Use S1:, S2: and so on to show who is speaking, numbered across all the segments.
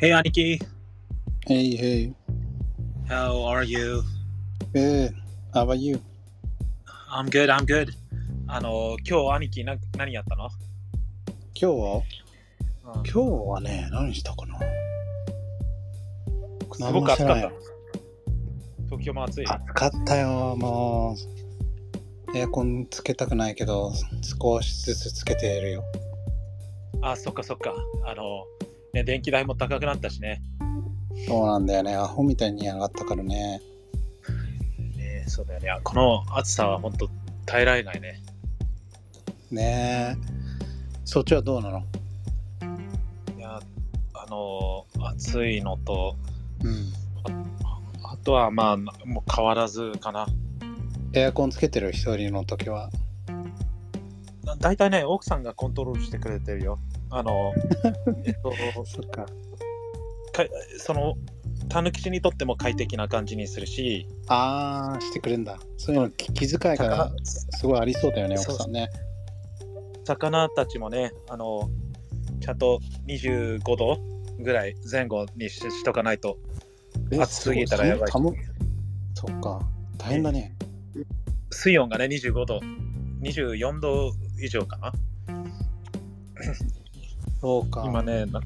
S1: Hey, Aniki.
S2: Hey, hey.
S1: How are you?
S2: Good. How about you?
S1: I'm good, I'm good. あの、今日、兄貴な、何やったの、
S2: 今日は？
S1: うん
S2: 今日はね、何したかな？
S1: すごく暑かった。東京も暑い？
S2: 暑かったよ、もう。エアコンつけたくないけど、少しずつつけているよ。
S1: あ、そっかそっか。あの、ね、電気代も高くなったしね。
S2: そうなんだよね。アホみたいに上がったからね。
S1: ねそうだよね。この暑さは本当耐えられないね。
S2: ねえ。そっちはどうなの？
S1: いや、あの、暑いのと、
S2: うん。
S1: あとはまあ、もう変わらずかな。
S2: エアコンつけてる？一人の時は。
S1: 大体ね、奥さんがコントロールしてくれてるよ。あの、えっと、
S2: そっか。
S1: かその、たぬきちにとっても快適な感じにするし、
S2: あー、してくれんだ。そういうの気気遣いがすごいありそうだよね、奥さんね。
S1: 魚たちもね、あの、ちゃんと25度ぐらい前後にししとかないと、
S2: え
S1: 暑すぎたらやばい
S2: そっか。大変だね。
S1: 水温がね、25度、24度以上かな。
S2: そうか。
S1: 今ね、な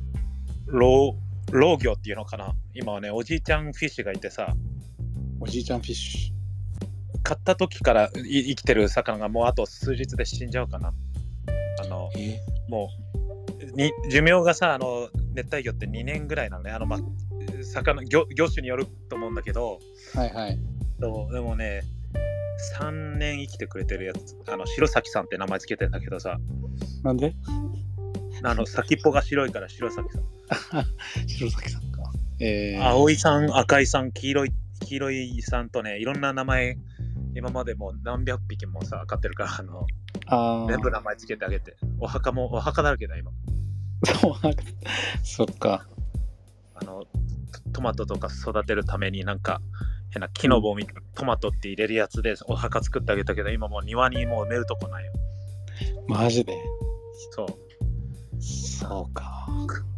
S1: 老老魚っていうのかな。今はね、おじいちゃんフィッシュがいてさ、
S2: おじいちゃんフィッシ
S1: 買った時からい生きてる魚がもうあと数日で死んじゃうかな。あの、もうに寿命がさあの熱帯魚って2年ぐらいなのねあの、まあ、魚魚魚種によると思うんだけど
S2: はいはい。
S1: そうでもね3年生きてくれてるやつあの白崎さんって名前つけてんだけどさ
S2: なんで？
S1: あの先っぽが白いから白崎さん。
S2: 白崎さんか。えー、
S1: 青いさん赤いさん黄色い黄色いさんとねいろんな名前今までもう何百匹もさ飼ってるからあの
S2: あ
S1: 全部名前つけてあげて。お墓もお墓だらけだ今。
S2: そっか。
S1: あのトトマトとか育てるためになんか変な木の棒みたいなトマトって入れるやつでお墓作ってあげたけど今もう庭にもう埋めるとこないよ。
S2: マジで？
S1: そう
S2: そうか。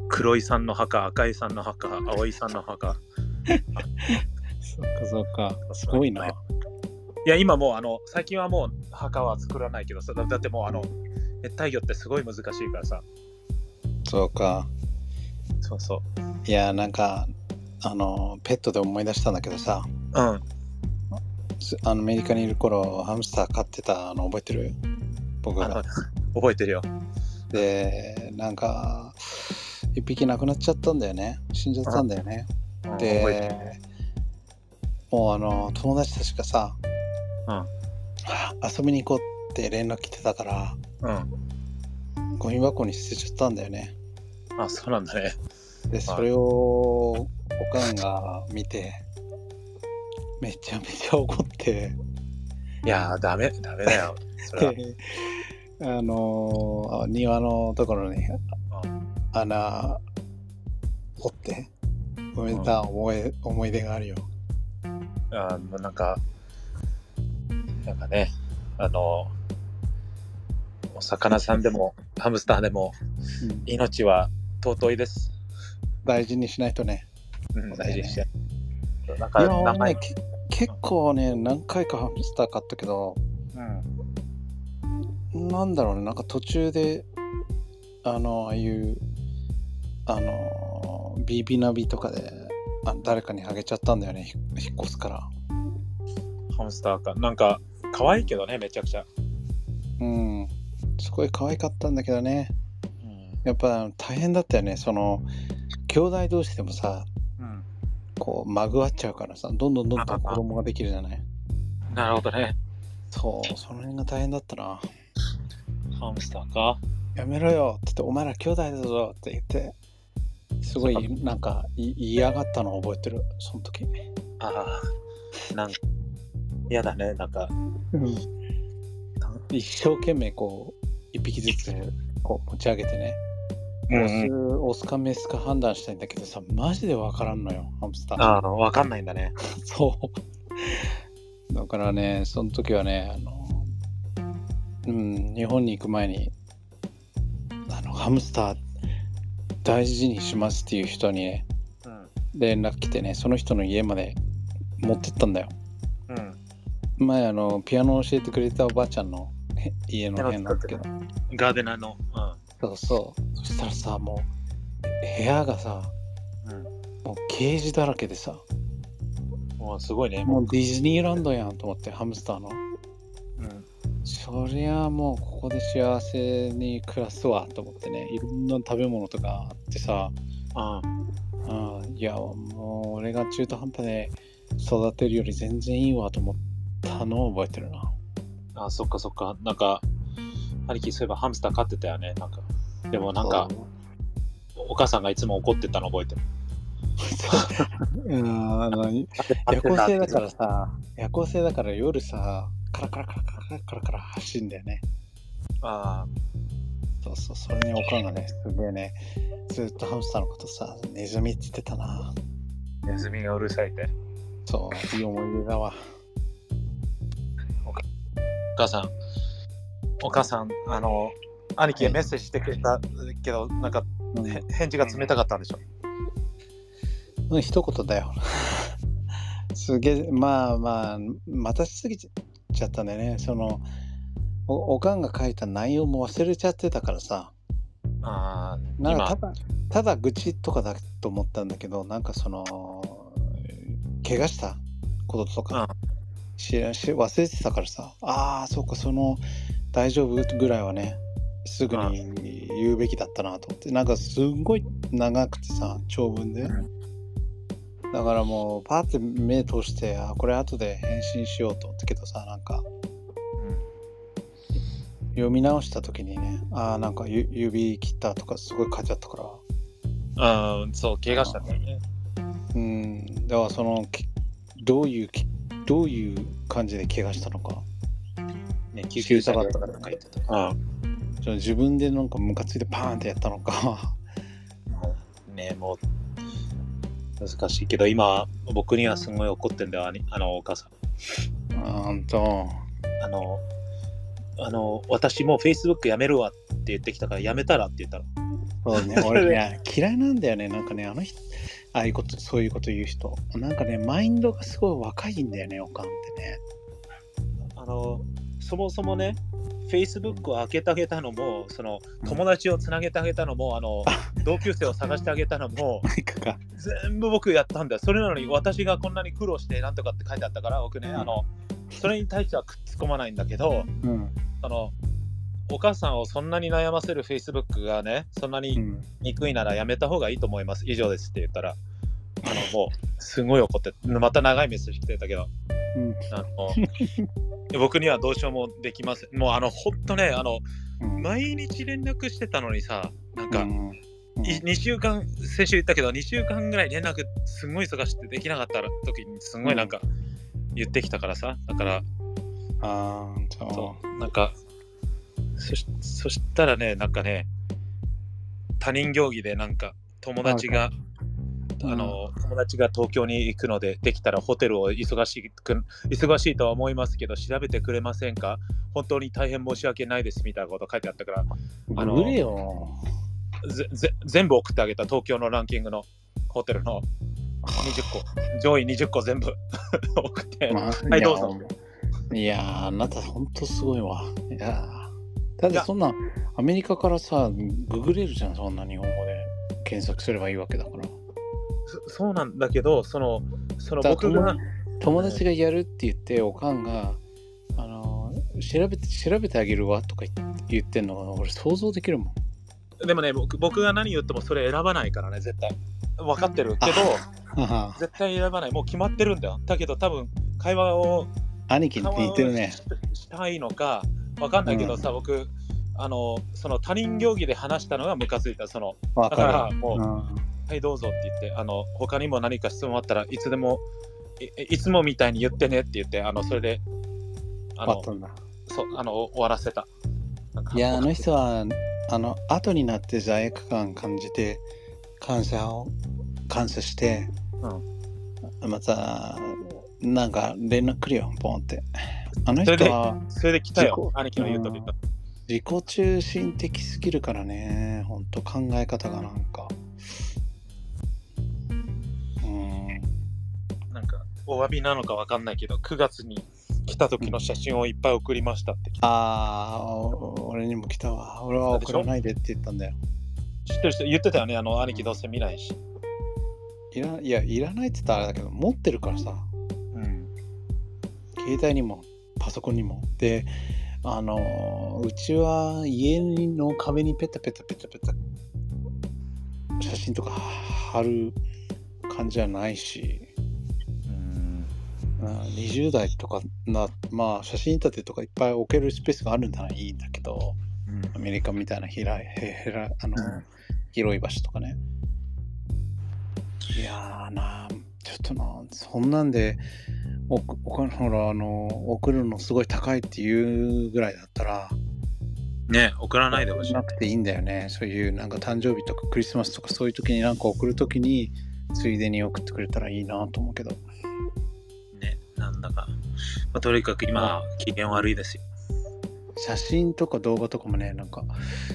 S1: 黒いさんの墓赤いさんの墓青いさんの墓
S2: そっかそっか。すごいな。
S1: いや今もうあの最近はもう墓は作らないけどさだだってもうあの熱帯魚ってすごい難しいからさ
S2: そうか。
S1: そうそ
S2: いや、なんか、あの、ペットで思い出したんだけどさ、
S1: ううん
S2: すあのアメリカにいる頃、ハムスター飼ってたの覚えてる？僕が。
S1: 覚えてるよ
S2: で、なんか、一匹亡くなっちゃったんだよね。死んじゃったんだよね。で、もうあの、友達たちがさ、
S1: うん。
S2: 遊びに行こうって連絡来てたから、
S1: うん。
S2: ゴミ箱に捨てちゃったんだよね。
S1: あそうなんだね。
S2: で、それをおかんが見て、めちゃめちゃ怒って、
S1: いやーダメダメだよ。それは。
S2: で、あのー庭のところに穴掘って埋めた思い,、思い出があるよ。
S1: あもうなんか、なんかね、あの、お魚さんでも、ハムスターでも、
S2: うん
S1: 命は尊いです。
S2: 大事にしないとね。
S1: うん、大事にして。なん
S2: 今
S1: か、名前
S2: 俺ね、け結構ね、何回かハムスター買ったけど、
S1: うん、
S2: なんだろうね、なんか途中で、あの、ああいう、あの、ビービナビとかで、あ誰かにあげちゃったんだよね、ひ引っ越すから。
S1: ハムスターか。なんか、可愛いけどね、めちゃくちゃ。
S2: うん。すごい可愛かったんだけどね。
S1: うん。
S2: やっぱ大変だったよね。その、兄弟同士でもさ、
S1: うん、
S2: こう、まぐわっちゃうからさ、どんどんどんどん子供ができるじゃない。
S1: なるほどね。
S2: そう、その辺が大変だったな。
S1: ハムスターか？
S2: やめろよって言って、お前ら兄弟だぞって言って、すごいなんかい嫌がったのを覚えてる、その時。
S1: ああ、なんか、嫌だね、なんか。
S2: 一生懸命こう、一匹ずつこう持ち上げてね、
S1: うん
S2: オス、オスかメスか判断したいんだけどさ、マジでわからんのよ、ハムスター。
S1: ああ、わかんないんだね。
S2: そう。だからね、その時はね、あの、うん、日本に行く前に、あの、ハムスター大事にしますっていう人にね、
S1: うん。
S2: 連絡来てね、その人の家まで持ってったんだよ。
S1: うん。
S2: 前、あの、ピアノを教えてくれたおばあちゃんのへ家の辺なんだけど。
S1: ガーデナーの。
S2: そうそう。そしたらさ、もう、部屋がさ、
S1: うん。うん。
S2: もうケージだらけでさ、
S1: もうすごいね。
S2: もうディズニーランドやんと思って、ハムスターの。
S1: うん。
S2: そりゃもうここで幸せに暮らすわと思ってね、いろんな食べ物とかあってさ、
S1: あ
S2: うん、いや、もう俺が中途半端で育てるより全然いいわと思ったのを覚えてるな。
S1: あ、そっかそっか。なんか、兄貴そういえばハムスター飼ってたよね。なんか。でもなんか、お母さんがいつも怒ってたの覚えてる。
S2: うん、あの、夜行性だからさ、夜行性だから夜さ、カラカラカラカラカラカラ走るんだよね。
S1: あ
S2: そうそう、それにおかんがね、すげえね、ずっとハムスターのことさ、ネズミって言ってたな。
S1: あ、ネズミがうるさいって。
S2: そう、いい思い出だわ。
S1: お母さん、お母さん、あの、兄貴へメッセージしてくれたけど、なんか、返事が冷たかったんでしょ？
S2: うん、一言だよ。すげえ、まあまあ、待たしすぎちゃったんだよね。その、おおかんが書いた内容も忘れちゃってたからさ、
S1: あ
S2: なんかただ、ただ愚痴とかだと思ったんだけど、なんかその、怪我したこととか、しし忘れてたからさ、ああ、そうか、その、大丈夫ぐらいはね、すぐに言うべきだったなと思って、なんかすんごい長くてさ、長文で。だからもう、パーって目通して、あこれ後で返信しようと。思ったけどさ、なんか、読み直した時にね、ああ、なんかゆ指切ったとかすごい書いてあったから、
S1: ああ、そう、怪我したんだよね。
S2: うん、だからその、きどういうき、どういう感じで怪我したのか、
S1: ね、救急車だったから書いてた。あ
S2: 自分でなんかムカついてパーンってやったのか、
S1: ね、もう、難しいけど、今、僕にはすごい怒ってんだよ、兄あの、お母さん。
S2: あんと、
S1: あの、あの、私もう Facebook やめるわって言ってきたから、やめたらって言ったら、
S2: そうね、俺ね、嫌いなんだよね、なんかね、あの人、ああいうこと、そういうこと言う人。なんかね、マインドがすごい若いんだよね、おかんってね。
S1: あの、そもそもね、Facebook を開けてあげたのも、その友達をつなげてあげたのも、あの同級生を探してあげたのも、全部僕やったんだよ。それなのに私がこんなに苦労してなんとかって書いてあったから、僕ね、
S2: うん。
S1: あの、それに対してはくっつこまないんだけど、
S2: うん、
S1: あの、お母さんをそんなに悩ませる Facebook がね、そんなに
S2: うん。
S1: 憎いならやめた方がいいと思います。以上ですって言ったら、あの、もう、すごい怒って、また長いメッセージ来てたけど、
S2: うん。
S1: あの 僕にはどうしようもできません。もう、あの、ほんとね、あの、
S2: うん。
S1: 毎日連絡してたのにさ、なんか、
S2: うん
S1: い2週間、先週言ったけど、2週間ぐらい連絡すごい忙しくてできなかった時に、すごいなんか言ってきたからさ、だから、
S2: あそ
S1: う、なんか、そしそしたらね、なんかね、他人行儀でなんか友達が、
S2: うん
S1: あの、友達が東京に行くので、できたらホテルを忙しく、忙しいとは思いますけど、調べてくれませんか？本当に大変申し訳ないですみたいなこと書いてあったから、
S2: う。
S1: あの
S2: グレよ。
S1: ぜぜ全部送ってあげた東京のランキングのホテルの20個、上位20個全部 送って、
S2: まあ
S1: はい、どうぞ。
S2: いやー、あなたほんとすごいわ。いやーだそんな、アメリカからさ、ググれるじゃん、そんな日本語で検索すればいいわけだから。
S1: そそうなんだけど、その、その
S2: だ
S1: 僕が、
S2: 友達がやるって言って、おかんが、あのー調べて、調べてあげるわとか言ってんのが、俺想像できるもん。
S1: でもね僕、僕が何言ってもそれ選ばないからね、絶対。分かってるけど、
S2: は
S1: 絶対選ばない。もう決まってるんだよ。だけど多分、会話を
S2: 兄貴に似てるね。
S1: ししたいのか、分かんないけどさ、僕、あの、その他人行儀で話したのがムカついた。その、
S2: わ
S1: だから。もう
S2: うん
S1: はい、どうぞって言って、あの、他にも何か質問あったらいつでも、いいつもみたいに言ってねって言って、あの、それで、あの
S2: あった、んだ。
S1: そう、あの、終わらせた。
S2: いや、あの人は、あの、後になって罪悪感感じて、感謝を、感謝して、また、なんか連絡来るよ、ポンって。あの人は
S1: それで来たよ兄貴の言うとり。
S2: 自己中心的すぎるからね、ほんと考え方がなんか。
S1: お詫びなのかわかんないけど、9月に来た時の写真をいっぱい送りましたって来た。
S2: ああ、お俺にも来たわ。俺は送らないでって言ったんだよ。
S1: 知ってる人言ってたよね、あの、兄貴どうせ見ないし。
S2: いらいや、いらないって言ったらあれだけど、持ってるからさ。
S1: うん。
S2: 携帯にもパソコンにも。で、あの、うちは家の壁にペタペタペタペタ写真とか貼る感じはないし、20代とかな、まあ写真立てとかいっぱい置けるスペースがあるんならいいんだけど、アメリカみたいな広い、へへらあの、
S1: うん
S2: 広い場所とかね。いやーな、ちょっとな、そんなんで、おお金ほら、あの、送るのすごい高いっていうぐらいだったら、
S1: ね、送らないでほしい
S2: な。くていいんだよね。そういうなんか誕生日とかクリスマスとかそういう時になんか送る時に、ついでに送ってくれたらいいなと思うけど。
S1: だか。まあ、とにかく今、機嫌悪いですよ。
S2: 写真とか動画とかもね、なんか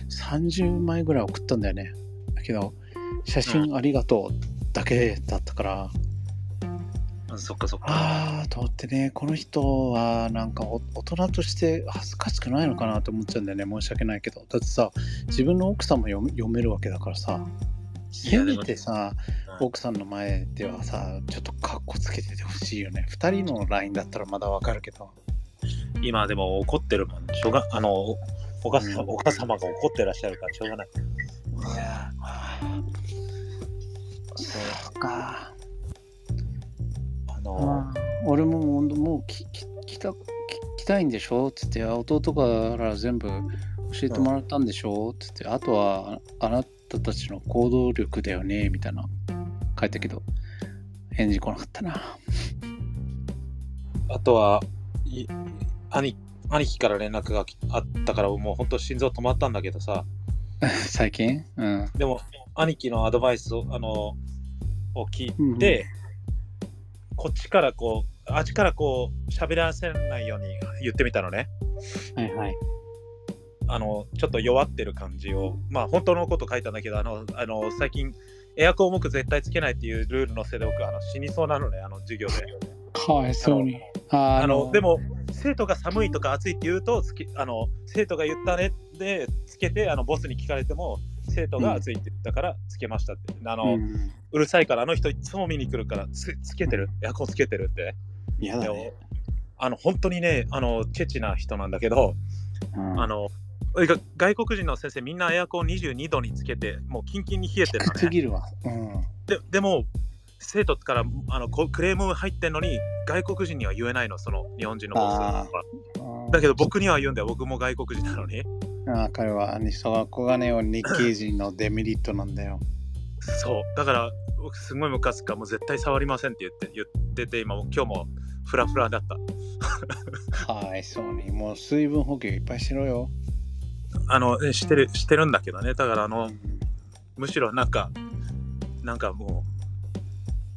S2: 30枚ぐらい送ったんだよね。だけど、写真ありがとうだけだったから、
S1: うんそっかそっか。
S2: あーと思ってね、この人はなんかお大人として恥ずかしくないのかなと思っちゃうんだよね。申し訳ないけど。だってさ、自分の奥さんも読め読めるわけだからさ、せめてさ、
S1: うん
S2: 奥さんの前ではさ、ちょっとカッコつけててほしいよね。2人の LINE だったらまだわかるけど。
S1: 今でも怒ってるもん。しょうがあの、おお母さ
S2: うん
S1: お母様が怒ってらっしゃるからしょうがない。
S2: いやそうか。
S1: あの、
S2: まあ、俺ももうもうきき来たき来たいんでしょ？つって弟から全部教えてもらったんでしょ？つってあとはああなたたちの行動力だよねみたいな。書いたけど返事来なかったな。
S1: あとは、い兄兄貴から連絡がきあったから、もう本当心臓止まったんだけどさ、
S2: 最近？うん。
S1: でも、兄貴のアドバイスを、あの、を聞いて、こっちからこう、あっちからこう、喋らせないように言ってみたのね。
S2: はいはい
S1: あの、ちょっと弱ってる感じを、まあ、本当のこと書いたんだけど、あの、あの最近、エアコン僕絶対つけないっていうルールのせいで僕、あの死にそうなのね、あの授業で。
S2: かわいそうにあ
S1: あのでも、生徒が寒いとか暑いって言うとつけあの、生徒が言ったねでつけてあのボスに聞かれても、生徒が暑いって言ったからつけましたって。あのう
S2: うん
S1: るさいから、あの人いつも見に来るからつつけてる、エアコンつけてるって。でも
S2: 嫌だね、
S1: あの本当にね、あのケチな人なんだけど、
S2: うん
S1: あのが外国人の先生、みんなエアコン22度につけて、もうキンキンに冷えてるのね。
S2: すぎるわ。うん。
S1: ででも、生徒からあのこクレーム入ってんのに、外国人には言えないの、その日本人のボスは。だけど僕には言うんだよ、僕も外国人なのに。
S2: ああ彼はそこがね日系人のデメリットなんだよ。
S1: そう、だから僕すごいムカつくから、もう絶対触りませんって言って言ってて、今も今日もフラフラだった。
S2: かわいそうにもう水分補給いっぱいしろよ、
S1: あの、えしてる、してるんだけどね、だからあの、
S2: うん。
S1: むしろなんか、なんかも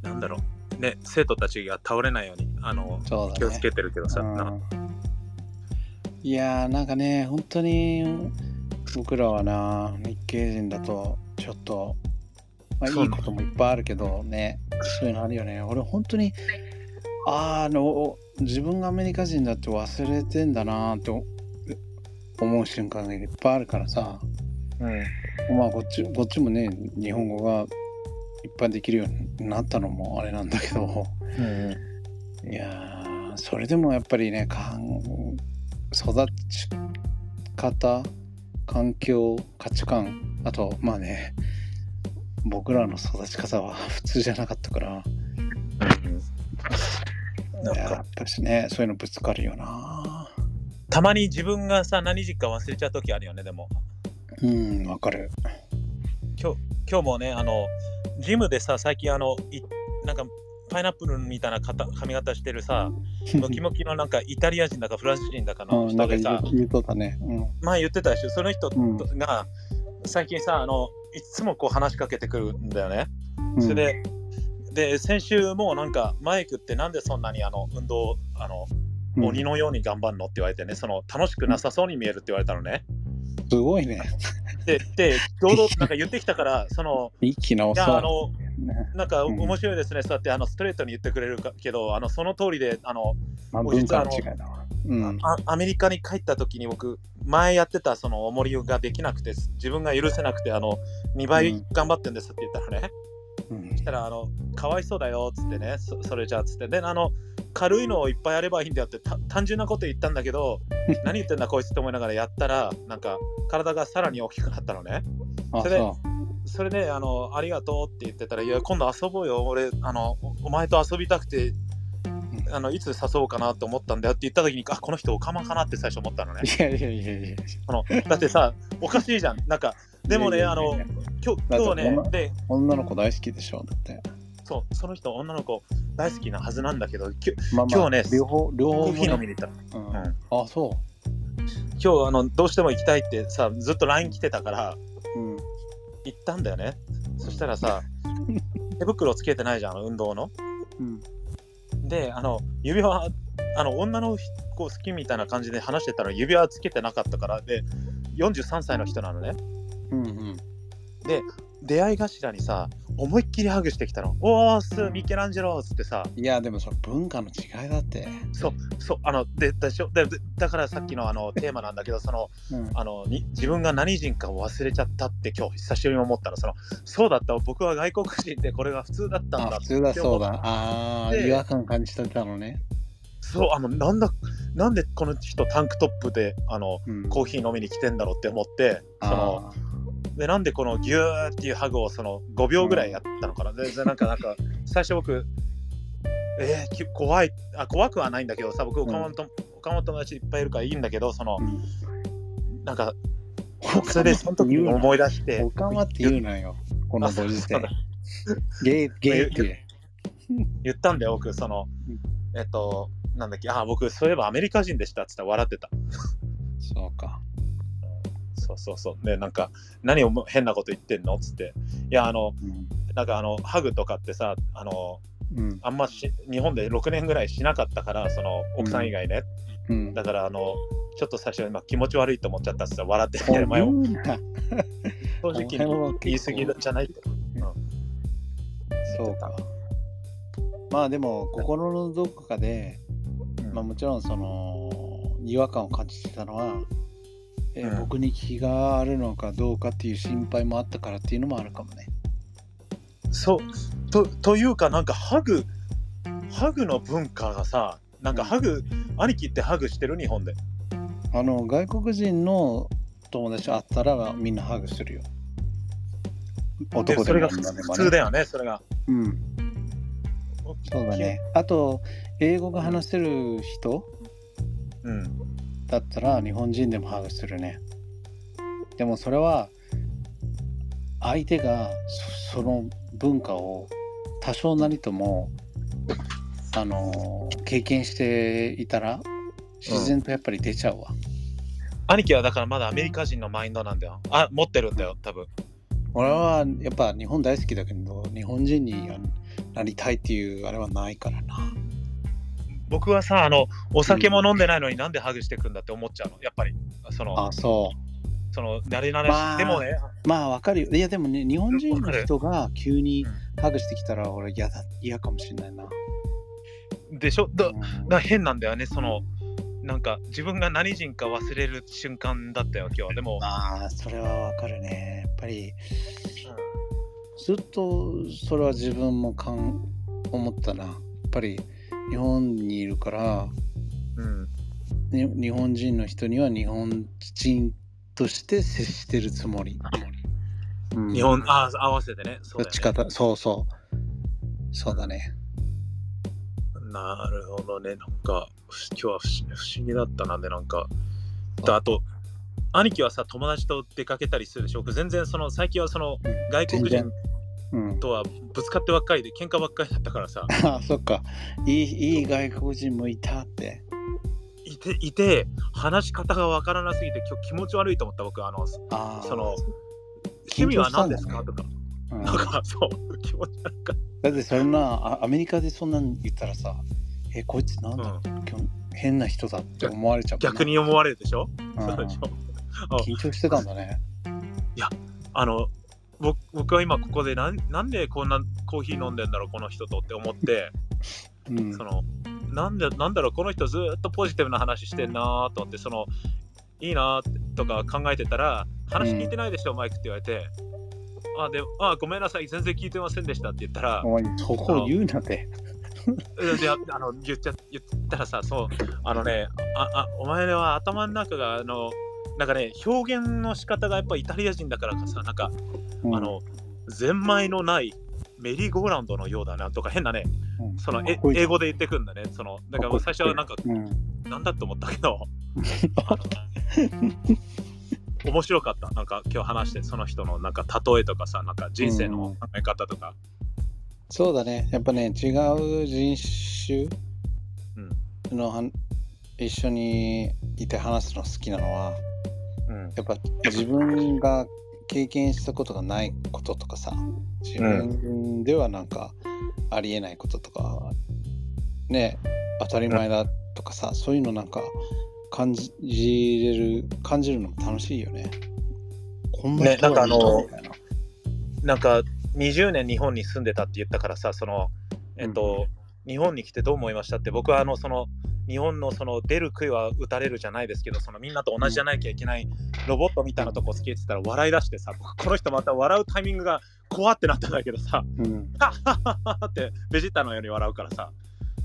S1: う、なんだろう、ね、生徒たちが倒れないように、あの、
S2: ね。
S1: 気をつけてるけどさ、
S2: うん。いやーなんかね本当に僕らはな日系人だとちょっと、まあ、いいこともいっぱいあるけどねそういうのあるよね。俺本当にあの自分がアメリカ人だって忘れてんだなーって思う瞬間がいっぱいあるからさ。
S1: うん、
S2: まあこっちこっちもね日本語がいっぱいできるようになったのもあれなんだけど。いやーそれでもやっぱりねかん育ち方環境価値観あとまあね僕らの育ち方は普通じゃなかったから。
S1: なんか。
S2: やっぱしねそういうのぶつかるよな
S1: たまに自分がさ、何時か忘れちゃう時あるよね、でも。
S2: うんわかる
S1: 今日今日もね、あの、ジムでさ、最近あの、いなんか、パイナップルみたいな肩髪型してるさ、ムキムキのなんかイタリア人だかフランス人だかの人でさ、
S2: 言う言うとったね。うん。
S1: 前言ってたでしょ、その人
S2: うん
S1: が最近さ、あの、いつもこう話しかけてくるんだよね。
S2: うん
S1: それで、で、先週もなんか、マイクってなんでそんなにあの運動、あの、
S2: うん
S1: 鬼のように頑張るのって言われてね、その楽しくなさそうに見えるって言われたのね。
S2: すごいね。
S1: で、で、堂々となんか言ってきたから、その、
S2: 一気直
S1: いや、あ
S2: さ。
S1: の、なんか
S2: うん
S1: 面白いですね、そうやってあのストレートに言ってくれるかけど、あのその通りであの、
S2: まあ、
S1: 実は。
S2: うん。
S1: あアメリカに帰った時に僕、前やってたその重りができなくて、自分が許せなくて、あの2倍頑張ってんですって言ったらね、
S2: うん
S1: そしたらあの、かわいそうだよっつってね、そそれじゃあっつって、で、あの、軽いのをいっぱいやればいいんだよってた単純なこと言ったんだけど、何言ってんだこいつって思いながらやったら、なんか体がさらに大きくなったのね。
S2: あ、
S1: それで
S2: そ
S1: それであの、ありがとうって言ってたら、いや、今度遊ぼうよ、俺、あの、おお前と遊びたくて、あのいつ誘おうかなと思ったんだよって言った時に、あ、この人、オカマかなって最初思ったのね
S2: う。。いやいやいやいや。
S1: あのだってさ、おかしいじゃん。なんか、でもね、あの、今日、今日ねで、
S2: 女の子大好きでしょ、だって。
S1: そう、その人、女の子大好きなはずなんだけど、きゅ
S2: まあまあ、
S1: 今日ね
S2: 両方、両
S1: コー
S2: 方もね
S1: ヒー飲みに行ったの。
S2: うん
S1: うん
S2: あ、そ
S1: 今日あの、どうしても行きたいってさ、ずっと LINE 来てたから、
S2: う。うん。
S1: 行ったんだよね。そしたらさ、手袋つけてないじゃん、運動の。
S2: うん。
S1: で、あの、指輪、あの、女の子好きみたいな感じで話してたのに、指輪つけてなかったから、で、43歳の人なのね。
S2: うんうん。
S1: 出会い頭にさ、思いっきりハグしてきたの。おーす、ミケランジェロっつってさ、
S2: いや、でもその文化の違いだって。
S1: そう、そう、あの、で、でしょででだからさっきのあの テーマなんだけど、その、
S2: うん。
S1: あのに自分が何人かを忘れちゃったって今日久しぶりに思ったの。そのそうだった、僕は外国人でこれが普通だったんだ
S2: あ、普通だそうだ。ああ、
S1: で
S2: 違和感感じてたのね。
S1: そう、あの、なんだ、なんでこの人タンクトップであの
S2: うん
S1: コーヒー飲みに来てんだろうって思って、その、
S2: あ
S1: で、なんでこのギューっていうハグをその5秒ぐらいやったのかな。で、でなんか、なんか、最初僕、えーき怖いあ、怖くはないんだけどさ、僕、岡本,、岡本友達いっぱいいるからいいんだけど、その
S2: ー、うん
S1: なんか、それでその時に思い出して、
S2: おかまって言うなよ。このご時世。ゲイ、ゲイって言
S1: ったんだよ、僕、その
S2: うん、
S1: えっと、なんだっけ、あ、僕、そういえばアメリカ人でしたっつって笑ってた。
S2: そうか。
S1: そうそうそう。で、なんか、何を変なこと言ってんの？っつって。いや、あの、
S2: うん。
S1: なんか、あの、ハグとかってさ、あの、
S2: うん。
S1: あんまし日本で6年ぐらいしなかったから、その、奥さん以外ね。
S2: うん。
S1: だから、あの、ちょっと最初、今、気持ち悪いと思っちゃったっつって笑って
S2: お
S1: て、前も
S2: 言うな
S1: 正直
S2: は
S1: に言い過ぎじゃないって。
S2: そうか。まあでも、心のどこかで、
S1: うん
S2: まあもちろんその、違和感を感じてたのは、えー
S1: うん。
S2: 僕に気があるのかどうかっていう心配もあったからっていうのもあるかもね。
S1: そう。とというかなんかハグハグの文化がさなんかハグ、兄貴ってハグしてる日本で。
S2: あの、外国人の友達会ったらみんなハグするよ。男でも
S1: それが普
S2: 女でも
S1: 通だよねそれが。
S2: うん。そうだね。あと、英語が話せる人？
S1: うん
S2: だったら日本人でもハグするね。でもそれは相手がそその文化を多少なりともあの経験していたら自然とやっぱり出ちゃうわ。
S1: 兄貴はだからまだアメリカ人のマインドなんだよあ持ってるんだよ多分
S2: 俺はやっぱ日本大好きだけど日本人になりたいっていうあれはないからな。
S1: 僕はさあのお酒も飲んでないのになんでハグしてくんだって思っちゃうの？やっぱり。その
S2: あ、そ
S1: その慣れ慣れし、
S2: まあ
S1: でもね。
S2: う。まあわかるよ。いやでもね、日本人の人が急に
S1: うん。
S2: ハグしてきたら俺嫌だ、嫌かもしれないな。
S1: でしょ？だ
S2: うん。
S1: だ変なんだよね。そのなんか自分が何人か忘れる瞬間だったよ今日でも、
S2: まあ、それはわかるね。やっぱり、ずっとそれは自分もかん思ったな。やっぱり日本にいるから、
S1: うん
S2: に日本人の人には日本人として接してるつもり。うん
S1: 日本あ合わせてねそう
S2: ちかと、そうそう。そうだね。
S1: なるほどね。なんか、ふ今日は不思不思議だったなで、なんか。とあと、兄貴はさ、友達と出かけたりするでしょ？僕全然、その、最近はその、外国人。とはぶつかってばっかりで、喧嘩ばっかりだったからさ、
S2: あそっか。いい、いい外国人もいたって。
S1: いて、いて、話し方がわからなすぎて、今日気持ち悪いと思った、僕、あの、
S2: ああ。
S1: その、趣味は何ですかとか、
S2: うん
S1: なんか、そう、気持ち悪かっ
S2: だってそんなあアメリカでそんなん言ったらさ、え、こいつなん
S1: た。
S2: だ、
S1: うん
S2: 今日変な人だって思われちゃう
S1: 逆に思われるでしょ？
S2: うん
S1: そうでしょ？
S2: 緊張してたんだね。
S1: あの、僕僕は今ここでなんなんでこんなコーヒー飲んでんだろうこの人とって思って、
S2: うん。
S1: そのなんでなんだろうこの人ずーっとポジティブな話してんなーと思ってそのいいなーとか考えてたら話聞いてないでしょ、マイクって言われて。あであごめんなさい全然聞いてませんでしたって言ったら
S2: お前そこを言うなって。
S1: うんでああの言っちゃ言ったらさそうあのねああお前は頭の中があのなんかね表現の仕方がやっぱイタリア人だからかさなんか
S2: うん
S1: あの、ゼンマイのないメリーゴーラウンドのようだなとか変なね、
S2: うん
S1: その英語で言ってくんだね。そのだから最初はなんか、
S2: うん
S1: なんだと思ったけど、面白かった。なんか今日話して、その人のなんか例えとかさ、なんか人生の考え方とか。
S2: そうだね。やっぱね、違う人種
S1: うん
S2: のはん一緒にいて話すの好きなのは、
S1: うん。
S2: やっぱ自分が経験したことがないこととかさ、自分ではなんかありえないこととか、ね、当たり前だとかさ、そういうのなんか感じれる、感じるのも楽しいよね。こん
S1: ねな。んかあの
S2: な
S1: なんか20年日本に住んでたって言ったからさ、その、えっと、日本に来てどう思いましたって、僕はあの、その、日本のその出る杭は打たれるじゃないですけど、そのみんなと同じじゃなきゃいけないロボットみたいなとこ好きって言ってたら笑い出してさ、僕この人また笑うタイミングが怖ってなったんだけどさ、
S2: うん。
S1: ハッハッハッハってベジータのように笑うからさ、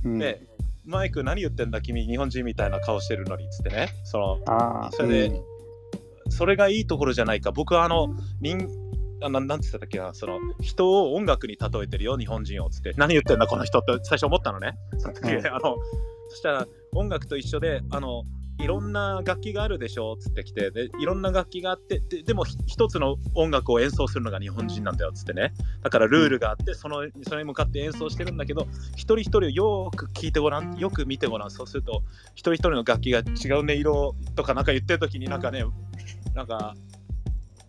S2: うん。
S1: で、マイク何言ってんだ君日本人みたいな顔してるのにっつってね、そのそれで
S2: うん。
S1: それがいいところじゃないか。僕はあの、人あななんて言ってたっけな、その人を音楽に例えてるよ、日本人をっつって。何言ってんだ、この人って最初思ったのね。その時、
S2: うん
S1: あのそしたら音楽と一緒で、あの、いろんな楽器があるでしょっつってきてでいろんな楽器があってででもひ一つの音楽を演奏するのが日本人なんだよっつってねだからルールがあってそのそれに向かって演奏してるんだけど一人一人をよーく聞いてごらんよく見てごらんそうすると一人一人の楽器が違う音色とかなんか言ってる時になんかねなんか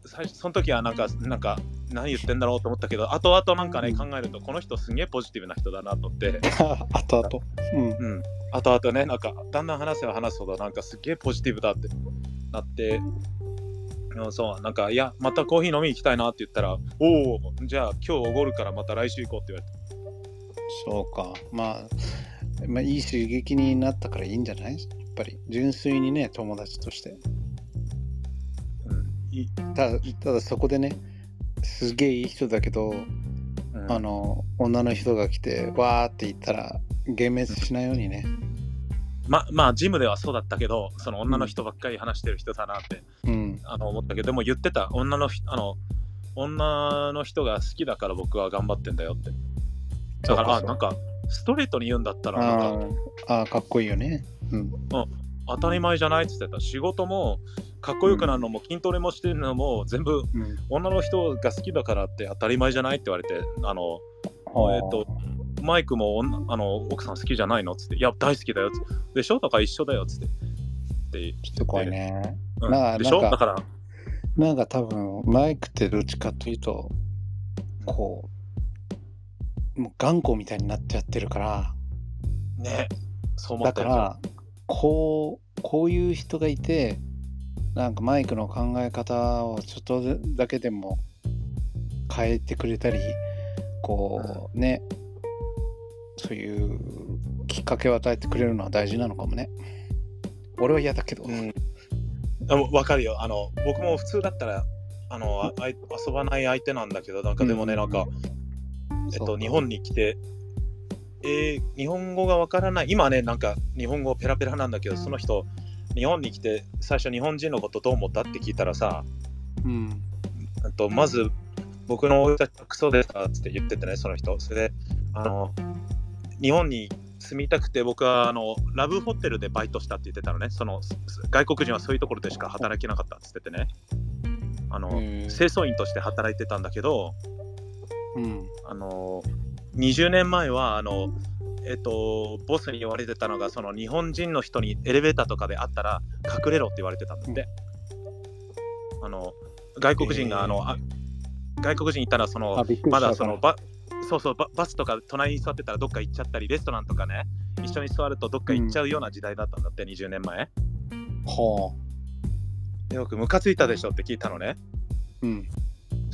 S1: 最初その時はなんかなんか何言ってんだろうと思ったけど後々なんかね考えるとこの人すげえポジティブな人だなと思って
S2: あとあと。うん。
S1: うん、後々ね、なんか、だんだん話せば話すほど、なんかすっげえポジティブだってなって、うんそう、なんか、いや、またコーヒー飲みに行きたいなって言ったら、おお、じゃあ今日おごるからまた来週行こうって言われて、
S2: そうか。まあ、まあ、いい刺激になったからいいんじゃない？やっぱり。純粋にね、友達として。ただ、ただそこでね、すげえいい人だけど、
S1: うん
S2: あの、女の人が来て、わーって言ったら、幻滅しないようにね。
S1: ままあ、ジムではそうだったけど、その女の人ばっかり話してる人だなって、
S2: うん。
S1: あの思ったけど、でも言ってた、女の人、あの、女の人が好きだから僕は頑張ってんだよって。だから、あ、なんか、ストレートに言うんだったら、なんか、
S2: あーあー、かっこいいよね。うん。
S1: 当たり前じゃないって言ってた。仕事も、かっこよくなるのも、筋トレもしてるのも、全部
S2: うん。
S1: 女の人が好きだからって当たり前じゃないって言われて、あの、えっと、マイクも女あの奥さん好きじゃないのっつって、いや、大好きだよっつって。でしょだから一緒だよっつって。って
S2: ちょっと怖いね。
S1: うん
S2: なあ
S1: でしょだから、
S2: なんか多分、マイクってどっちかというと、こう、もう頑固みたいになっちゃってるから、
S1: ね、そう思ったよ。
S2: だから、こう、こういう人がいて、なんかマイクの考え方をちょっとだけでも変えてくれたり、こうね、そういうきっかけを与えてくれるのは大事なのかもね。俺は嫌だけど。
S1: うん。わかるよ。あの、僕も普通だったら、あの、あ遊ばない相手なんだけど、なんかでもね、
S2: うん
S1: なんか、えっと、日本に来て、えー日本語がわからない、今ね、なんか日本語ペラペラなんだけど、その人、日本に来て、最初日本人のことどう思ったって聞いたらさ、
S2: うん。
S1: と、まず、僕の生い立ちはクソですかって言っててね、その人。それで、あの、日本に住みたくて、僕はあのラブホテルでバイトしたって言ってたのね。その外国人はそういうところでしか働けなかったって言っててね。あの、清掃員として働いてたんだけど、
S2: うん。
S1: あの20年前はあの、えっと、ボスに言われてたのがその日本人の人にエレベーターとかで会ったら隠れろって言われてたんだって、あの外国人が、
S2: えー
S1: あのあ外国人いたらそのまだそのバそうそうババスとか隣に座ってたらどっか行っちゃったりレストランとかね一緒に座るとどっか行っちゃうような時代だったんだって、20年前。
S2: は
S1: でよくムカついたでしょって聞いたのね。
S2: あ。うん。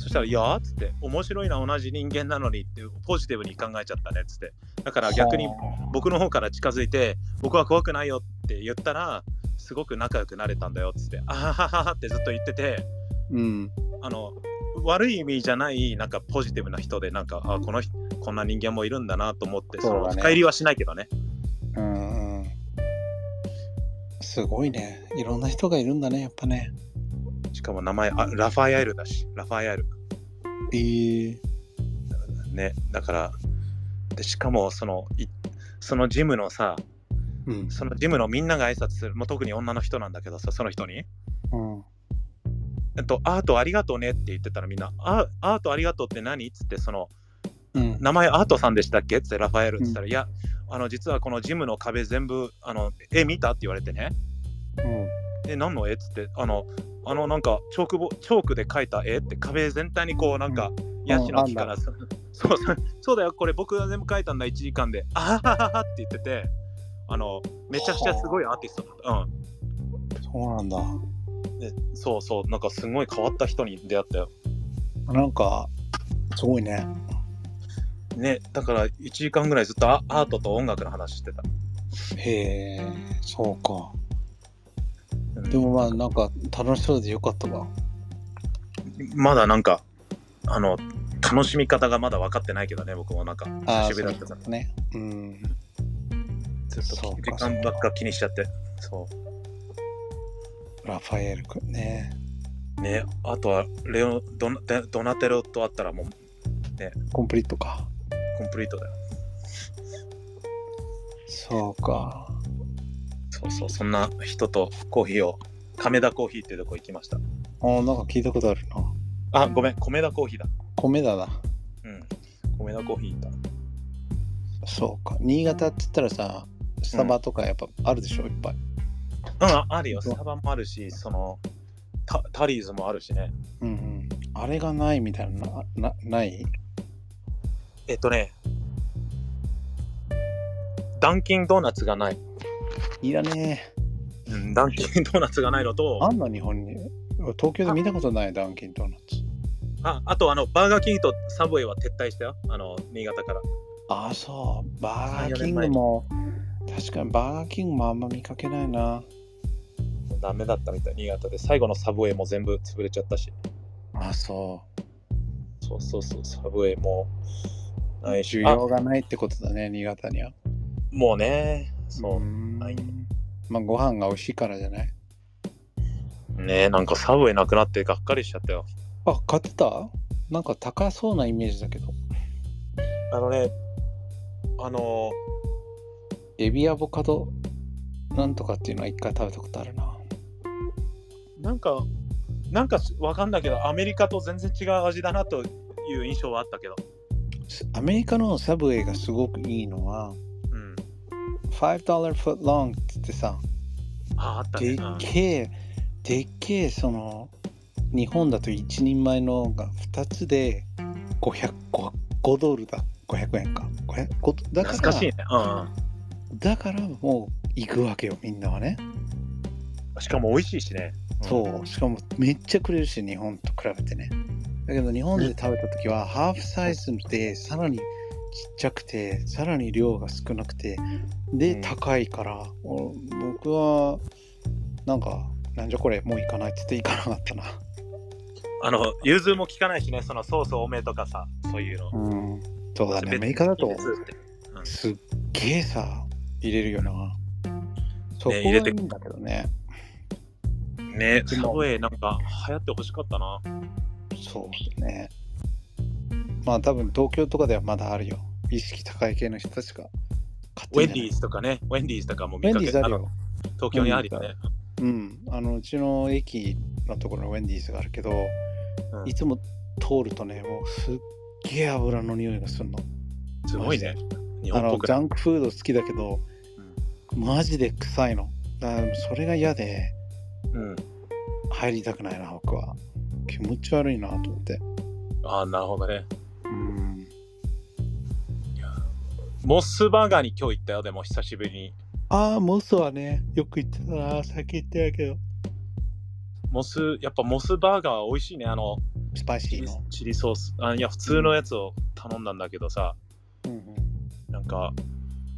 S1: そそしたら、いやーっつって、面白いな、同じ人間なのにって、ポジティブに考えちゃったねっつって。だから逆に
S2: は
S1: 僕の方から近づいて、僕は怖くないよって言ったら、すごく仲良くなれたんだよっつって、あははははってずっと言ってて、
S2: あうん。
S1: あの、悪い意味じゃない、なんかポジティブな人で、なんか、あ、この人、こんな人間もいるんだなと思って、そ
S2: そ
S1: の深入りはしないけどね。
S2: うんうん。すごいね。いろんな人がいるんだね、やっぱね。
S1: しかも名前、あラファエルだし、ラファエル。
S2: えー、
S1: ね、だから、でしかもその、いそのジムのさ、
S2: うん。
S1: そのジムのみんなが挨拶する、もう特に女の人なんだけどさ、その人に、
S2: うん。
S1: えっと、アートありがとうねって言ってたらみんな、あアートありがとうって何？っつって、その、
S2: うん。
S1: 名前アートさんでしたっけ？っつってラファエルって言ったら、いや、あの、実はこのジムの壁全部、あの、絵見た？って言われてね、
S2: うん。
S1: え、何の絵？っつって、あの、あの、なんか、チョークボ、チョークで描いた絵って壁全体にこう、なんか、ヤシの木から、そそうそう、そうだよ、これ僕が全部描いたんだ、1時間で、あはははって言ってて、あの、めちゃくちゃすごいアーティストだった。うん。
S2: そうなんだ。
S1: でそうそう、なんかすごい変わった人に出会ったよ。
S2: なんか、すごいね。
S1: ね、だから1時間ぐらいずっとアアートと音楽の話してた。
S2: へえ、そうか。
S1: うん
S2: でもまあ、なんか楽しそうでよかったわ。
S1: まだなんか、あの、楽しみ方がまだ分かってないけどね、僕もなんか、
S2: ああ、
S1: 久しぶりだったから、
S2: ね。うん。
S1: ずっと時間ばっか気にしちゃって。そ
S2: ラファエル君ね。
S1: う。ね、あとはレオドドナテロとあったらもう
S2: コンプリートか。
S1: コンプリートだよ。
S2: そうか。
S1: そうそう、そんな人とコーヒーを、亀田コーヒーっていうとこ行きました。
S2: あなんか聞いたことあるな。
S1: あ、ごめん、米田コーヒーだ。
S2: 米だな。
S1: うん。米田コーヒー行った。
S2: そうか。新潟って言ったらさ、スタバとかやっぱあるでしょ、いっぱい。
S1: うん、ああるよ。スタバもあるし、その、タタリーズもあるしね。
S2: うんうん。あれがないみたいな、な、なない？
S1: えっとね、ダンキンドーナツがない。
S2: いらね
S1: うん、ダンキン ドーナツがないの
S2: え。
S1: と、
S2: あんの日本に。東京で見たことないダンキンドーナツ。
S1: ああとあの、バーガーキングとサブウェイは撤退したよ。あの、新潟から。
S2: ああ、そう。バーガーキン
S1: 3 4年前に
S2: グも、確かにバーガーキングもあんま見かけないな。
S1: ダメだったみたい、新潟で。最後のサブウェイも全部潰れちゃったし。
S2: あそ
S1: そうそうそう、サブウェイもな
S2: う。
S1: いし。
S2: 要がないってことだね、新潟には。
S1: もうね、そうない
S2: まあ、ご飯が美味しいからじゃない？
S1: ねなんかサブウェイなくなってがっかりしちゃったよ。
S2: あ、買ってた？なんか高そうなイメージだけど。
S1: あのね、あの
S2: エビアボカド？なんとかっていうのは一回食べたことあるな。
S1: なんか、なんかわかんないけど、アメリカと全然違う味だなという印象はあったけど。
S2: すアメリカのサブウェイがすごくいいのは、
S1: うん。
S2: $5 foot long っってさ、
S1: あ、あった
S2: でっ
S1: ね。うん
S2: けえ、でっけえ、その、日本だと1人前のが2つで500 5, 5ドルだ。500円か。500 5だから
S1: 懐かしいね。うん
S2: だからもう行くわけよ、みんなはね。
S1: うん。しかも美味しいしね。ん
S2: そう、しかもめっちゃくれるし、日本と比べてね。だけど日本で食べた時は、ハーフサイズで、さらにちっちゃくて、さらに量が少なくて、で、
S1: うん
S2: 高いから、お僕は、なんか、なんじゃこれ、もう行かないって言って行かなかったな。
S1: あの、融通も効かないしね、そのソース多めとかさ、そういうの。
S2: うん。そうだね、ア
S1: 別
S2: メリカだと、すっげえさ、入れるよな。そこがい
S1: 入れて
S2: いんだけどね。
S1: ね、
S2: でも
S1: サブウェイなんか流行ってほしかったな。
S2: そうだね。まあ多分東京とかではまだあるよ。意識高い系の人たちが
S1: ウェンディーズとかね、ウェンディーズとかも
S2: ウェン
S1: 見かけの
S2: ディーズあるよ。
S1: 東京にあるよね。
S2: うん。あの、うちの駅のところのウェンディーズがあるけど、
S1: うん
S2: いつも通るとね、もうすっげえ油の匂いがするの。
S1: すごいね。日
S2: あの。ジャンクフード好きだけど、マジで臭いの。だそれが嫌で
S1: うん。
S2: 入りたくないな、僕は。気持ち悪いなと思って。
S1: ああ、なるほどね。モスバーガーに今日行ったよ、でも久しぶりに。
S2: ああ、モスはね、よく言ってたな。さっき言ってたけど。
S1: モス、やっぱモスバーガーは美味しいね。あの、
S2: スパイシーの。
S1: チリソース。あいや、普通のやつを頼んだんだけどさ、
S2: うんうん、
S1: なんか、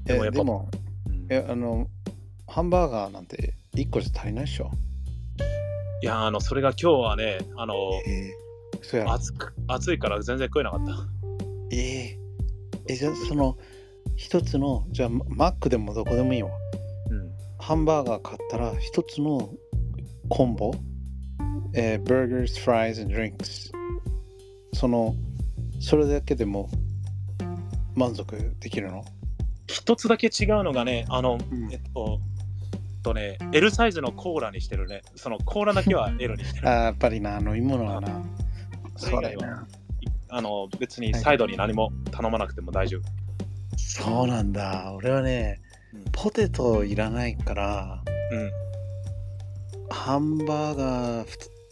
S2: え
S1: でもやっぱ
S2: でも、
S1: うん
S2: え、あの、ハンバーガーなんて1個じゃ足りないでしょ？
S1: いや、あの、それが今日はね、あの、
S2: えー。
S1: 暑く暑いから全然食えなかった。
S2: えー、え、じゃあその、一つの、じゃあ、マックでもどこでもいいわ。
S1: うん。
S2: ハンバーガー買ったら、一つのコンボ、えー、burgers, fries, and drinks。その、それだけでも満足できるの？
S1: 一つだけ違うのがね、あの、
S2: うん
S1: えっと、とね、L サイズのコーラにしてるね。そのコーラだけは L にしてる。
S2: あーやっぱりな、飲み物はな。
S1: それは
S2: そうだよな。
S1: あの、別にサイドに何も頼まなくても大丈夫。
S2: そうなんだ。俺はね
S1: うん、
S2: ポテトいらないから、
S1: うん。
S2: ハンバーガー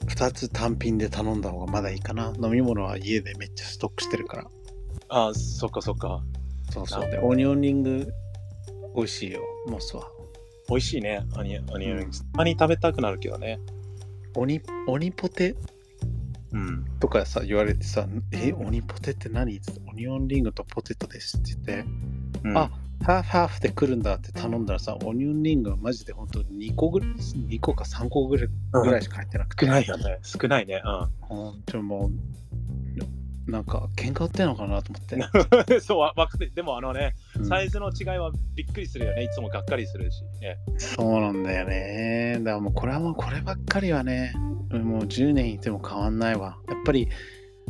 S2: 2つ単品で頼んだ方がまだいいかな。飲み物は家でめっちゃストックしてるから。
S1: あ、そっかそっか。
S2: そうそう。
S1: な
S2: で、オニオンリング美味しいよ、モスは。
S1: 美味しいね、アニアニ
S2: うん
S1: たまに食べたくなるけどね。
S2: オニオニポテ
S1: うん。
S2: とかさ、言われてさ、え、オニポテって何？ってオニオンリングとポテトですって言って、
S1: うん
S2: あハーフハーフで来るんだって頼んだらさ、オニオンリングはマジで本当に2個ぐらい、2個か3個ぐらいぐらいしか入ってなくて。
S1: 少ないよね。少ないね。
S2: 本当にもう、なんか喧嘩売ってんのかなと思って。
S1: うん。そう、わわかでもあのね、
S2: うん
S1: サイズの違いはびっくりするよね。いつもがっかりするし。ね、
S2: そうなんだよね。だからもうこれはもうこればっかりはね、もう10年いても変わんないわ。やっぱり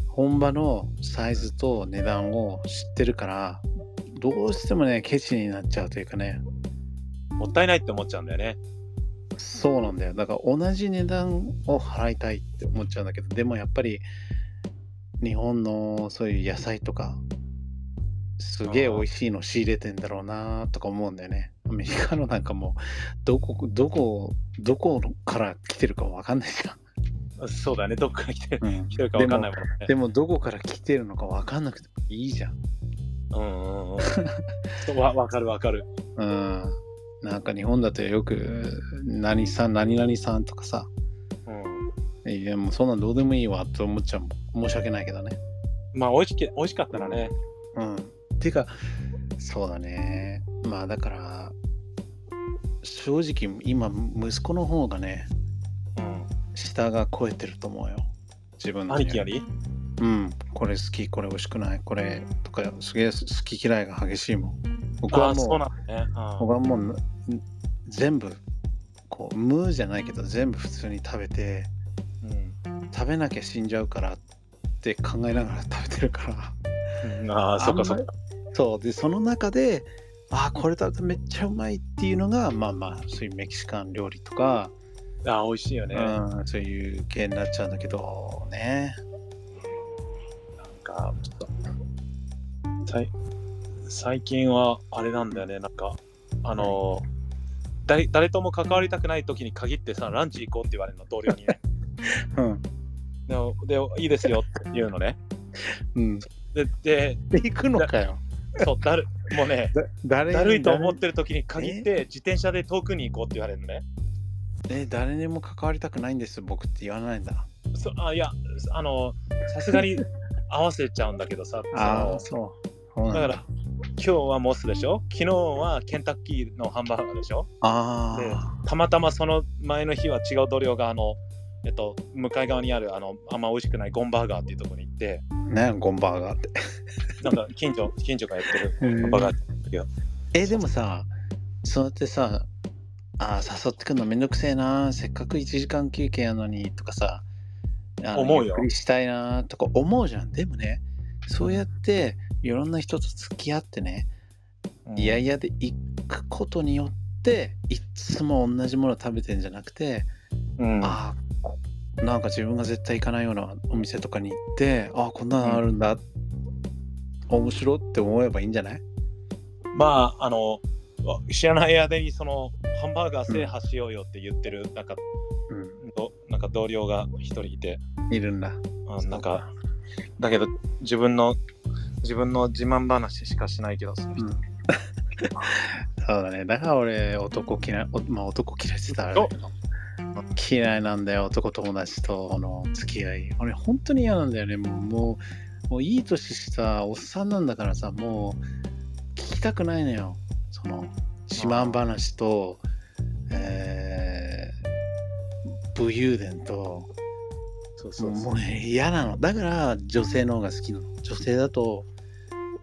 S2: 本場のサイズと値段を知ってるから、どうしてもね、ケチになっちゃうというかね、
S1: もったいないって思っちゃうんだよね。
S2: そうなんだよ。だから同じ値段を払いたいって思っちゃうんだけど、でもやっぱり日本のそういう野菜とか、すげえ美味しいの仕入れてんだろうなとか思うんだよね。アメリカのなんかもう、どこ、どこ、どこから来てるかわかんないじ
S1: そうだよね。どっから来て
S2: ゃん。うん
S1: 来てるかわかんないもんね。
S2: でもどこから来てるのかわかんなくてもいいじゃん。
S1: うんうんうん わわかるわかる。
S2: うん。なんか日本だとよく、何さん、何々さんとかさ、
S1: うん、
S2: いやもうそんなんどうでもいいわと思っちゃう。申し訳ないけどね。
S1: まあ美味しけ美味しかったらね。
S2: うん。ていうか、そうだね。まあだから、正直今、息子の方がね、
S1: うん、
S2: 下が超えてると思うよ。自分の。
S1: 兄貴より？
S2: うん。これ好き、これ美味しくない、これとか、すげえ好き嫌いが激しいもん。僕はもう、
S1: なんだね。
S2: 僕はもう、全部、こう、無じゃないけど、全部普通に食べて、食べなきゃ死んじゃうからって考えながら食べてるから。
S1: うん、ああ、そっかそっか。
S2: そうでその中であこれ食べたらめっちゃうまいっていうのがまあまあそういうメキシカン料理とか、
S1: ああ、美味しいよね。
S2: うん、そういう系になっちゃうんだけどね
S1: なんか、ちょっと、さい最近はあれなんだよね、なんか、あの、誰誰とも関わりたくない時に限ってさ、ランチ行こうって言われるの、同僚にね。
S2: うん
S1: でいいですよって言うのね。
S2: うん。
S1: で、で
S2: で行くのかよ。
S1: そうだるもうね、
S2: だ
S1: る？いと思っ
S2: 誰
S1: てる時に限って、自転車で遠くに行こうって言われるのね。
S2: え誰にも関わりたくないんです僕って言わないんだ。
S1: そあいや、あの、さすがに 合わせちゃうんだけどさ、
S2: ああ
S1: そ
S2: そう
S1: だ。から、今日はモスでしょ？昨日はケンタッキーのハンバーガーでしょ？で
S2: あ
S1: たまたまその前の日は違う同僚があの、えっと、向かい側にあるあのあんま美味しくないゴンバーガーっていうところに行って、
S2: あねゴンバーガーって？
S1: なんか近所近所がやってる
S2: うん
S1: ゴンバーガーってけど、
S2: えでもさそうやってさあー誘ってくんのめんどくせえなせっかく1時間休憩やのにとかさ
S1: 思うよ。
S2: りしたいなとか思うじゃん。でもねそうやっていろんな人と付き合ってね、
S1: うん。
S2: いやいやで行くことによっていっつも同じもの食べてんじゃなくて、
S1: うん、
S2: ああこなんか自分が絶対行かないようなお店とかに行ってああこんなのあるんだ、面白って思えばいいんじゃない？
S1: まああのわ知らない間にそのハンバーガー制覇しようよって言ってる、なんか
S2: うん。
S1: どなんか同僚が一人いて、
S2: いるんだ。
S1: うんなんかだけど自分の自分の自慢話しかしないけどその人、
S2: うん。そうだね。だから俺、男嫌い、おまあ男嫌いって言ったら嫌いなんだよ、男友達との付き合い。俺、本当に嫌なんだよね。もう、もう、もういい年したおっさんなんだからさ、もう、聞きたくないのよ。その、自慢話と、えー、武勇伝と、
S1: そうそうそう
S2: もう嫌なの。だから、女性の方が好きなの。女性だと、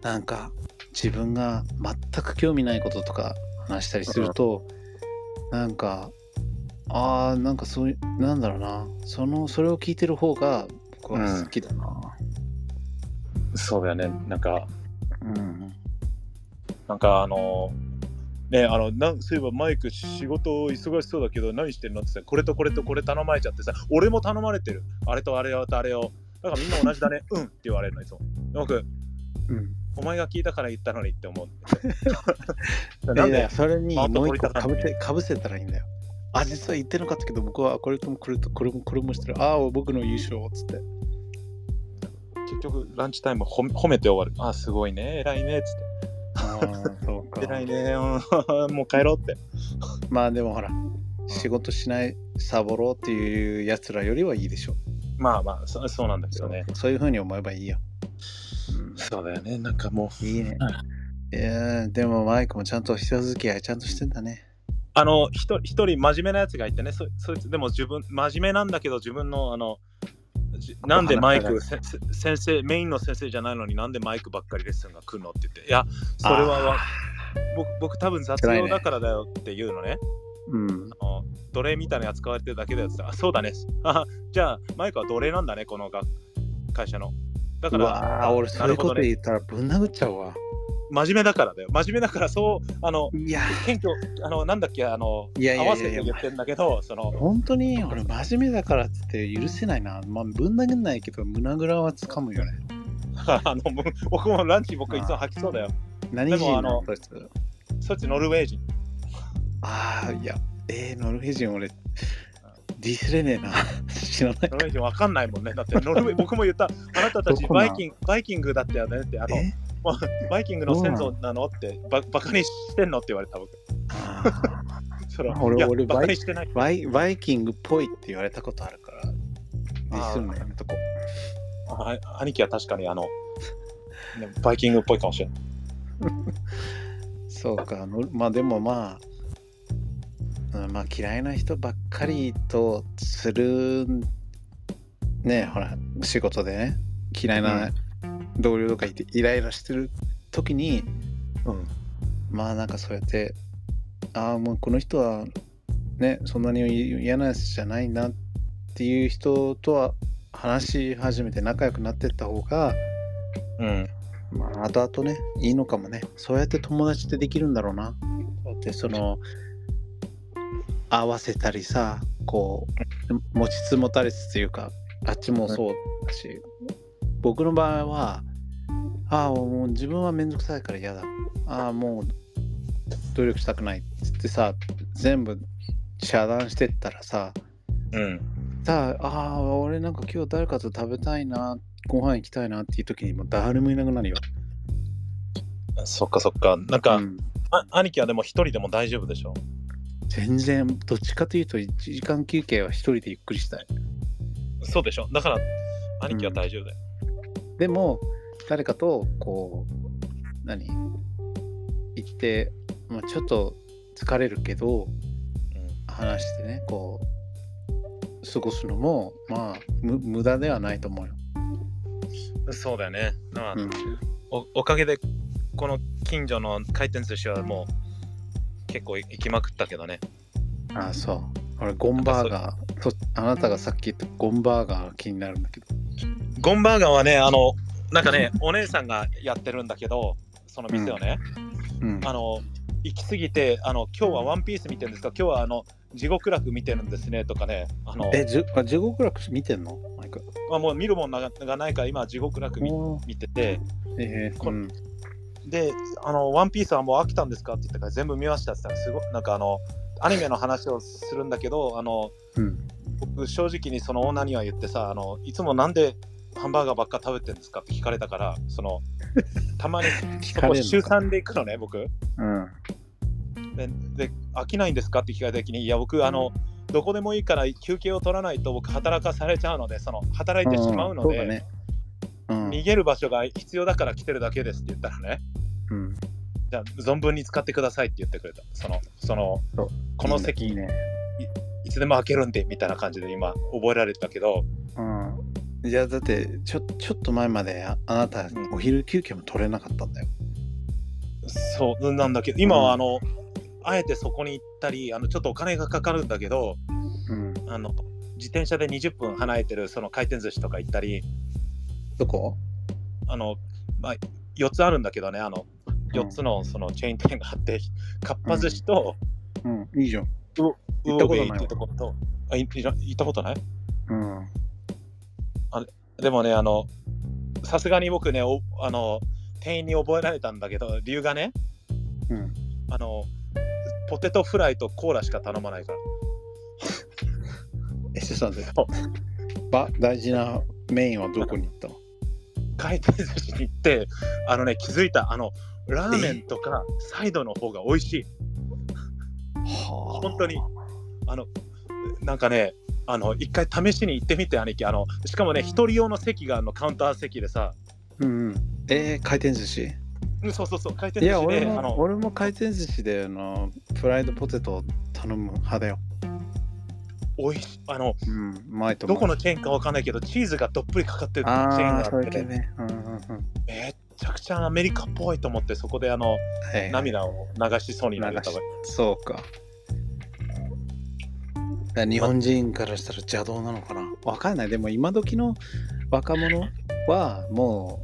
S2: なんか、自分が全く興味ないこととか話したりすると、なんか、ああ、なんかそういう、なんだろうな、その、それを聞いてる方が僕は好きだな。
S1: そうだよね。なんか、
S2: うん。
S1: なんかあの、ねあのなんそういえばマイク仕事忙しそうだけど何してんのってさこれとこれとこれ頼まれちゃってさ俺も頼まれてるあれとあれとあれをだからみんな同じだね うんって言われるのいつも僕
S2: うん。
S1: お前が聞いたから言ったのにって思う
S2: な
S1: なんんで
S2: でそれにもう一個
S1: か
S2: ぶせたらいいんだよ。あ、実は言ってなかったけど、僕はこれともこれとこれもこれもしてる。ああ、僕の優勝っつって。
S1: 結局ランチタイム褒め褒めて終わるあすごいね偉いねっつっ
S2: ああ、そうか
S1: て。偉いねうん もう帰ろうって
S2: まあでもほら、仕事しないサボろうっていうやつらよりはいいでしょ。
S1: まあまあそそうなんだけどね
S2: そういうふうに思えばいいよ。
S1: そうだよねなんかもう
S2: いいね
S1: は。
S2: いやーでもマイクもちゃんと人付き合いちゃんとしてんだね。
S1: あの一人一人真面目なやつがいてねそそいつでも自分真面目なんだけど自分のあのじなんでマイク先生メインの先生じゃないのになんでマイクばっかりレッスンが来るのって言っていやそれはわ僕僕多分雑用だからだよって言うのね。
S2: うん。
S1: あの奴隷みたいなやつ使われてるだけだよって言ったらあそうだね。あじゃあマイクは奴隷なんだねこのが会社の。だか
S2: う
S1: ら
S2: わー俺そういうこと言ったらぶん殴っちゃうわ。
S1: 真面目だからだよ真面目だからそうあの
S2: いや
S1: 謙虚あのなんだっけあの
S2: いやいやいやいや
S1: 合わせて言ってんだけどその
S2: 本当に俺真面目だからって許せないな。まあぶん殴んないけど胸ぐらは掴むよね。
S1: あの僕もランチ僕いつも吐きそうだよ。
S2: 何
S1: でもあの
S2: そ
S1: っちノルウェー人。
S2: ああ、いや、えー、ノルウェー人俺、ディスれねえな。知らない
S1: ノルウェー人わかんないもんね。だってノルウェー僕も言った、あなたたちバイキングバイキングだったよねって、あの
S2: え？
S1: バイキングの先祖なの？ってババカにしてんの？って言われた僕。
S2: あ
S1: それは
S2: 俺俺バ
S1: にしてない。
S2: ーバイバイキングっぽいって言われたことあるから、ディスるのやめとこ
S1: あ兄貴は確かにあの、ねバイキングっぽいかもしれない。
S2: う。そうか、のまあでもまあ、うんまあ嫌いな人ばっかりとする、ね、ほら、仕事でね、嫌いな同僚とかいて、イライラしてる時に、
S1: うん。
S2: まあなんかそうやって、ああ、もうこの人はね、そんなに嫌なやつじゃないなっていう人とは話し始めて仲良くなってった方が、
S1: うん。
S2: まあ後々ね、いいのかもね。そうやって友達ってできるんだろうな。そうやってその、合わせたりさ、こう、持ちつ持たれつっていうか、あっちもそうだし、僕の場合は、ああ、もう自分はめんどくさいから嫌だ。ああ、もう努力したくないっつってさ、全部遮断してったらさ、
S1: うん。
S2: さあ、ああ、俺なんか今日誰かと食べたいな、ご飯行きたいなっていう時にもう誰もいなくなるよ。
S1: そっかそっか。なんか、
S2: うん
S1: あ兄貴はでも一人でも大丈夫でしょ？
S2: 全然、どっちかというと1時間休憩は一人でゆっくりしたい。
S1: そうでしょ。だから兄貴は大丈夫だよ。
S2: でも、誰かとこう、何？行って、まあ、ちょっと疲れるけど、話してね、こう、過ごすのも、まあ、む無駄ではないと思うよ。
S1: うん、そうだよね。まあ
S2: うん
S1: おおかげでこの近所の回転寿司はもう結構行きまくったけどね。
S2: ああ、そう。俺、ゴンバーガー、とあなたがさっき言ったゴンバーガーが気になるんだけど。
S1: ゴンバーガーはね、あの、なんかね、お姉さんがやってるんだけど、その店をね、
S2: うん。
S1: あの、行き過ぎて、あの、今日はワンピース見てるんですか？今日はあの、地獄楽見てるんですねとかね、あの、
S2: え、じあ地獄楽見てんの？マイク。
S1: まあ、もう見るもんががないから今、地獄楽見見てて、
S2: えー
S1: こ
S2: うん、
S1: で、あの、ワンピースはもう飽きたんですかって言ったから全部見ましたって言ったら、すごい、なんかあの、アニメの話をするんだけど、あの、
S2: うん。
S1: 僕正直にそのオーナーには言ってさあのいつもなんでハンバーガーばっか食べてるんですか？って聞かれたからその たまに
S2: 聞
S1: そこ。週3で行くのね僕
S2: うん。
S1: でで飽きないんですか？って聞かれた時にいや僕あのどこでもいいから休憩を取らないと僕働かされちゃうのでその働いてしまうので、
S2: うだね。うん。
S1: 逃げる場所が必要だから来てるだけですって言ったらね
S2: うん、
S1: じゃあ存分に使ってくださいって言ってくれたそのその
S2: そう
S1: この席
S2: いいね。
S1: いつでも開けるんでみたいな感じで今覚えられたけど
S2: うん。いや、だって、ちょ、ちょっと前までああなた
S1: ん、
S2: お昼休憩も取れなかったんだよ。
S1: そうなんだけど今はあの、あえてそこに行ったりあのちょっとお金がかかるんだけど
S2: うん。
S1: あの自転車で20分離れてるその回転寿司とか行ったり
S2: どこ？
S1: あの、まあ、4つあるんだけどねあの4つのそのチェーン店があって、かっぱ寿司と、
S2: うん、いいじゃん。
S1: ウ
S2: 行ったことない
S1: 行ったことない？
S2: うん。
S1: でもねあのさすがに僕ねおあの店員に覚えられたんだけど理由がね
S2: うん。
S1: あのポテトフライとコーラしか頼まないから。
S2: え、ちょっと待って。ば、大事なメインはどこに行ったの？
S1: 回転寿司に行ってあのね気づいたあのラーメンとかサイドの方が美味しい。
S2: は
S1: 本当に。あのなんかねあの一回試しに行ってみて兄貴あのしかもね一人用の席があのカウンター席でさ
S2: うんうん。えー、回転寿司
S1: うんそうそうそう回転
S2: いや、
S1: 寿司
S2: 俺も、
S1: であの
S2: 俺も回転寿司で、あの、フライドポテト頼む派だよ。
S1: 美味しいあの
S2: うん、うまいと思う。
S1: どこのチェーンかわかんないけどチーズがどっぷりかかってるチェーン
S2: ああ、
S1: があ
S2: そう
S1: って
S2: いう系ね。うんうんうん。
S1: めっちゃくちゃアメリカっぽいと思ってそこであの
S2: はい、
S1: 涙を流しそうになれたわ
S2: そうか。日本人からしたら邪道なのかな？わかんない。でも今時の若者はも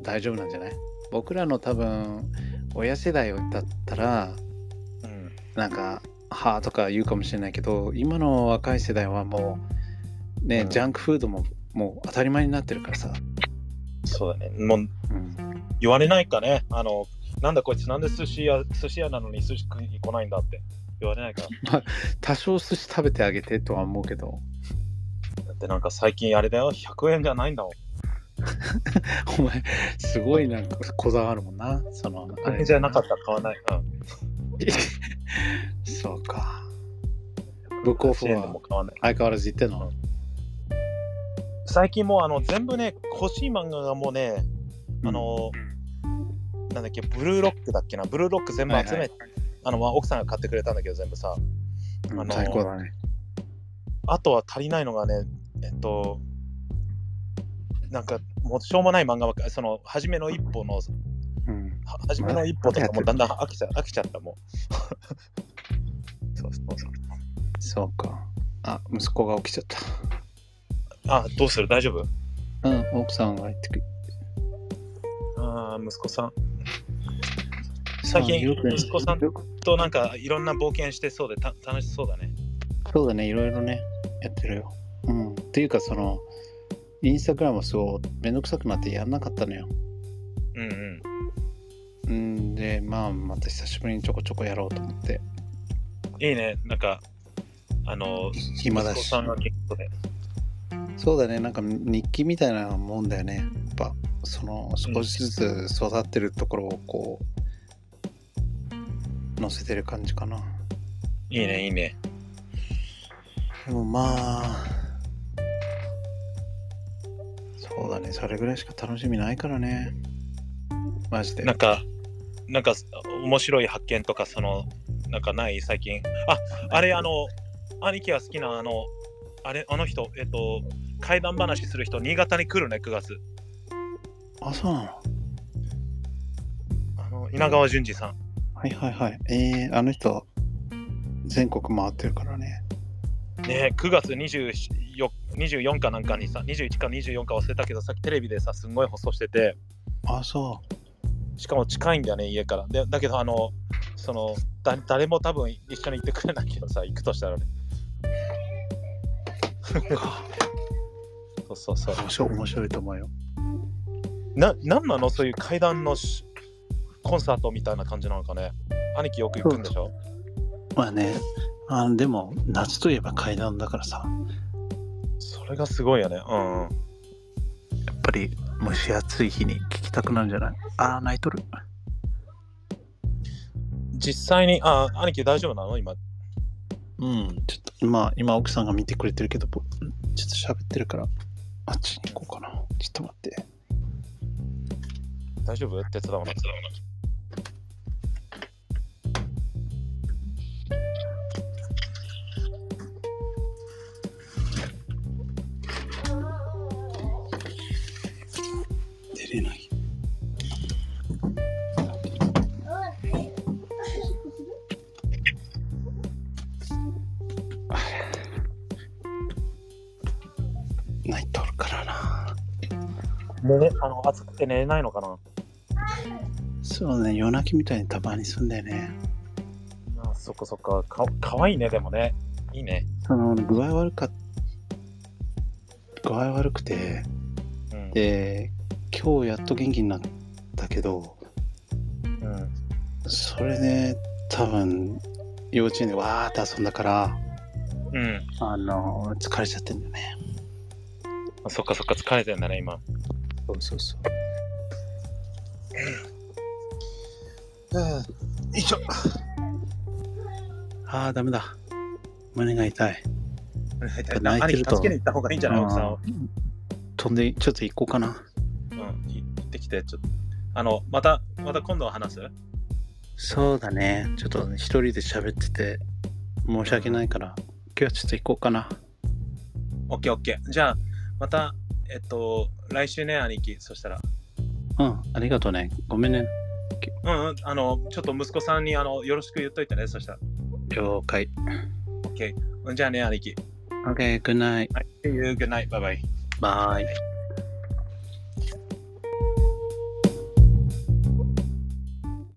S2: う大丈夫なんじゃない？僕らの多分親世代だったら
S1: うん。
S2: なんか「はあ」とか言うかもしれないけど今の若い世代はもうね、
S1: うん。
S2: ジャンクフードももう当たり前になってるからさ。
S1: そうだね。もう
S2: うん、
S1: 言われないかね。あのなんだこいつなんで寿司屋寿司屋なのに寿司食いに来ないんだって言われないか
S2: 多少寿司食べてあげてとは思うけど。
S1: だってなんか最近あれだよ。100円じゃないんだもん。
S2: お前すごいなんかこだわるもんな。そのあ
S1: 100
S2: れ
S1: 円じゃなかったら買わない、うん、
S2: そうか。ブックオフ
S1: 100円でも
S2: は
S1: 買わない
S2: 相変わらず言ってんの？
S1: 最近もうあの全部ね欲しい漫画がもうねあ、の、なんだっけブルーロックだっけな。ブルーロック全部集め、
S2: はいはい
S1: あのまあ奥さんが買ってくれたんだけど全部さ
S2: うん
S1: あの
S2: 最高だね。
S1: あとは足りないのがね、えっと、なんかもうしょうもない漫画ばっかり、その初めの一歩の、
S2: うん、
S1: は初めの一歩とか
S2: ま
S1: もうだんだん飽きちゃ飽きちゃったもう。そうそうそう。
S2: そうか。あ、息子が起きちゃっ
S1: あ、どうする？大丈夫？
S2: た。うん、奥さんが入ってくる。
S1: あー息子さん。最近、息子さんとなんかいろんな冒険してそうでた楽しそうだね。
S2: そうだね、いろいろね、やってるよ。うん。っていうか、その、インスタグラムそう、めんどくさくなってやんなかったのよ。
S1: うんうん。
S2: うんで、まあ、また久しぶりにちょこちょこやろうと思って。
S1: いいね。なんか、あの、
S2: 暇だし
S1: 息子さ。んが結構ね。
S2: そうだね、なんか日記みたいなもんだよね。やっぱ、その、少しずつ育ってるところをこう、載せてる感じかな。
S1: いいね、いいね。
S2: でもまあ、そうだね、それぐらいしか楽しみないからね。マジで。
S1: なんか、なんか面白い発見とか、その、なんかない？最近。あ、あれ、あの、兄貴が好きな、あの、あれ、あの人、えっと、怪談話する人、新潟に来るね、9月。
S2: あ、そうなの？
S1: あの、稲川淳二さん。
S2: はいはいはい。えー、あの人、全国回ってるからね。
S1: ね9月24 24かなんかにさ、21か24か忘れたけど、さっきテレビでさ、すんごい放送してて、
S2: あ、そ
S1: しかも近いんだよね、家から。でだけど、あの、その、だ誰も多分一緒に行ってくれないけどさ、行くとしたらね。そ うそうそう。
S2: 面白い面白いと思うよ。
S1: な、なんなの？そういう階段のしコンサートみたいな感じなのかね。兄貴よく行くんでしょ？
S2: まあね、あでも、夏といえば階段だからさ、
S1: それがすごいよね。うんうん。
S2: やっぱり蒸し暑い日に聞きたくなるんじゃない？あー、泣いとる。
S1: 実際に、あ、兄貴大丈夫なの？今。
S2: うん、ちょっと今、今奥さんが見てくれてるけど、ぼちょっと喋ってるから、あっちに行こうかな。ちょっと待って。
S1: 大丈夫？手伝わなくて。
S2: 出れない。泣いとるからな。
S1: ね、あの、暑くて寝れないのかな？
S2: そうね、夜泣きみたいにたまにすんだよね。
S1: あそっかそっか。かかわいいね、でもね。いいね。
S2: その具合悪かっ具合悪くて、
S1: うん。
S2: で、今日やっと元気になったけど、
S1: うん、
S2: それで多分幼稚園でわーって遊んだから、
S1: うん。
S2: あの、疲れちゃってんだよね。
S1: あそっかそっか、疲れてんだね、今。
S2: そうそうそう。よいしょ。ああ、ダメだ。胸が痛い。泣いてると
S1: 助けに行った方がいいんじゃない奥さんを。
S2: 飛んで、ちょっと行こうかな。
S1: きて、ちょっと。あの、また、また今度話す？
S2: そうだね。ちょっと一人で喋ってて、申し訳ないから、今日はちょっと行こうかな。
S1: オッケーオッケー。じゃあ、また、えっと、来週ね、兄貴。そしたら。
S2: うん、ありがとうね。ごめんね。
S1: うんうん、あの、ちょっと息子さんにあのよろしく言っといてね、そしたら。
S2: 了解。
S1: オッケー。じゃあね、兄貴。
S2: OK, good night.
S1: はい。See you. Good night. Bye bye.
S2: Bye.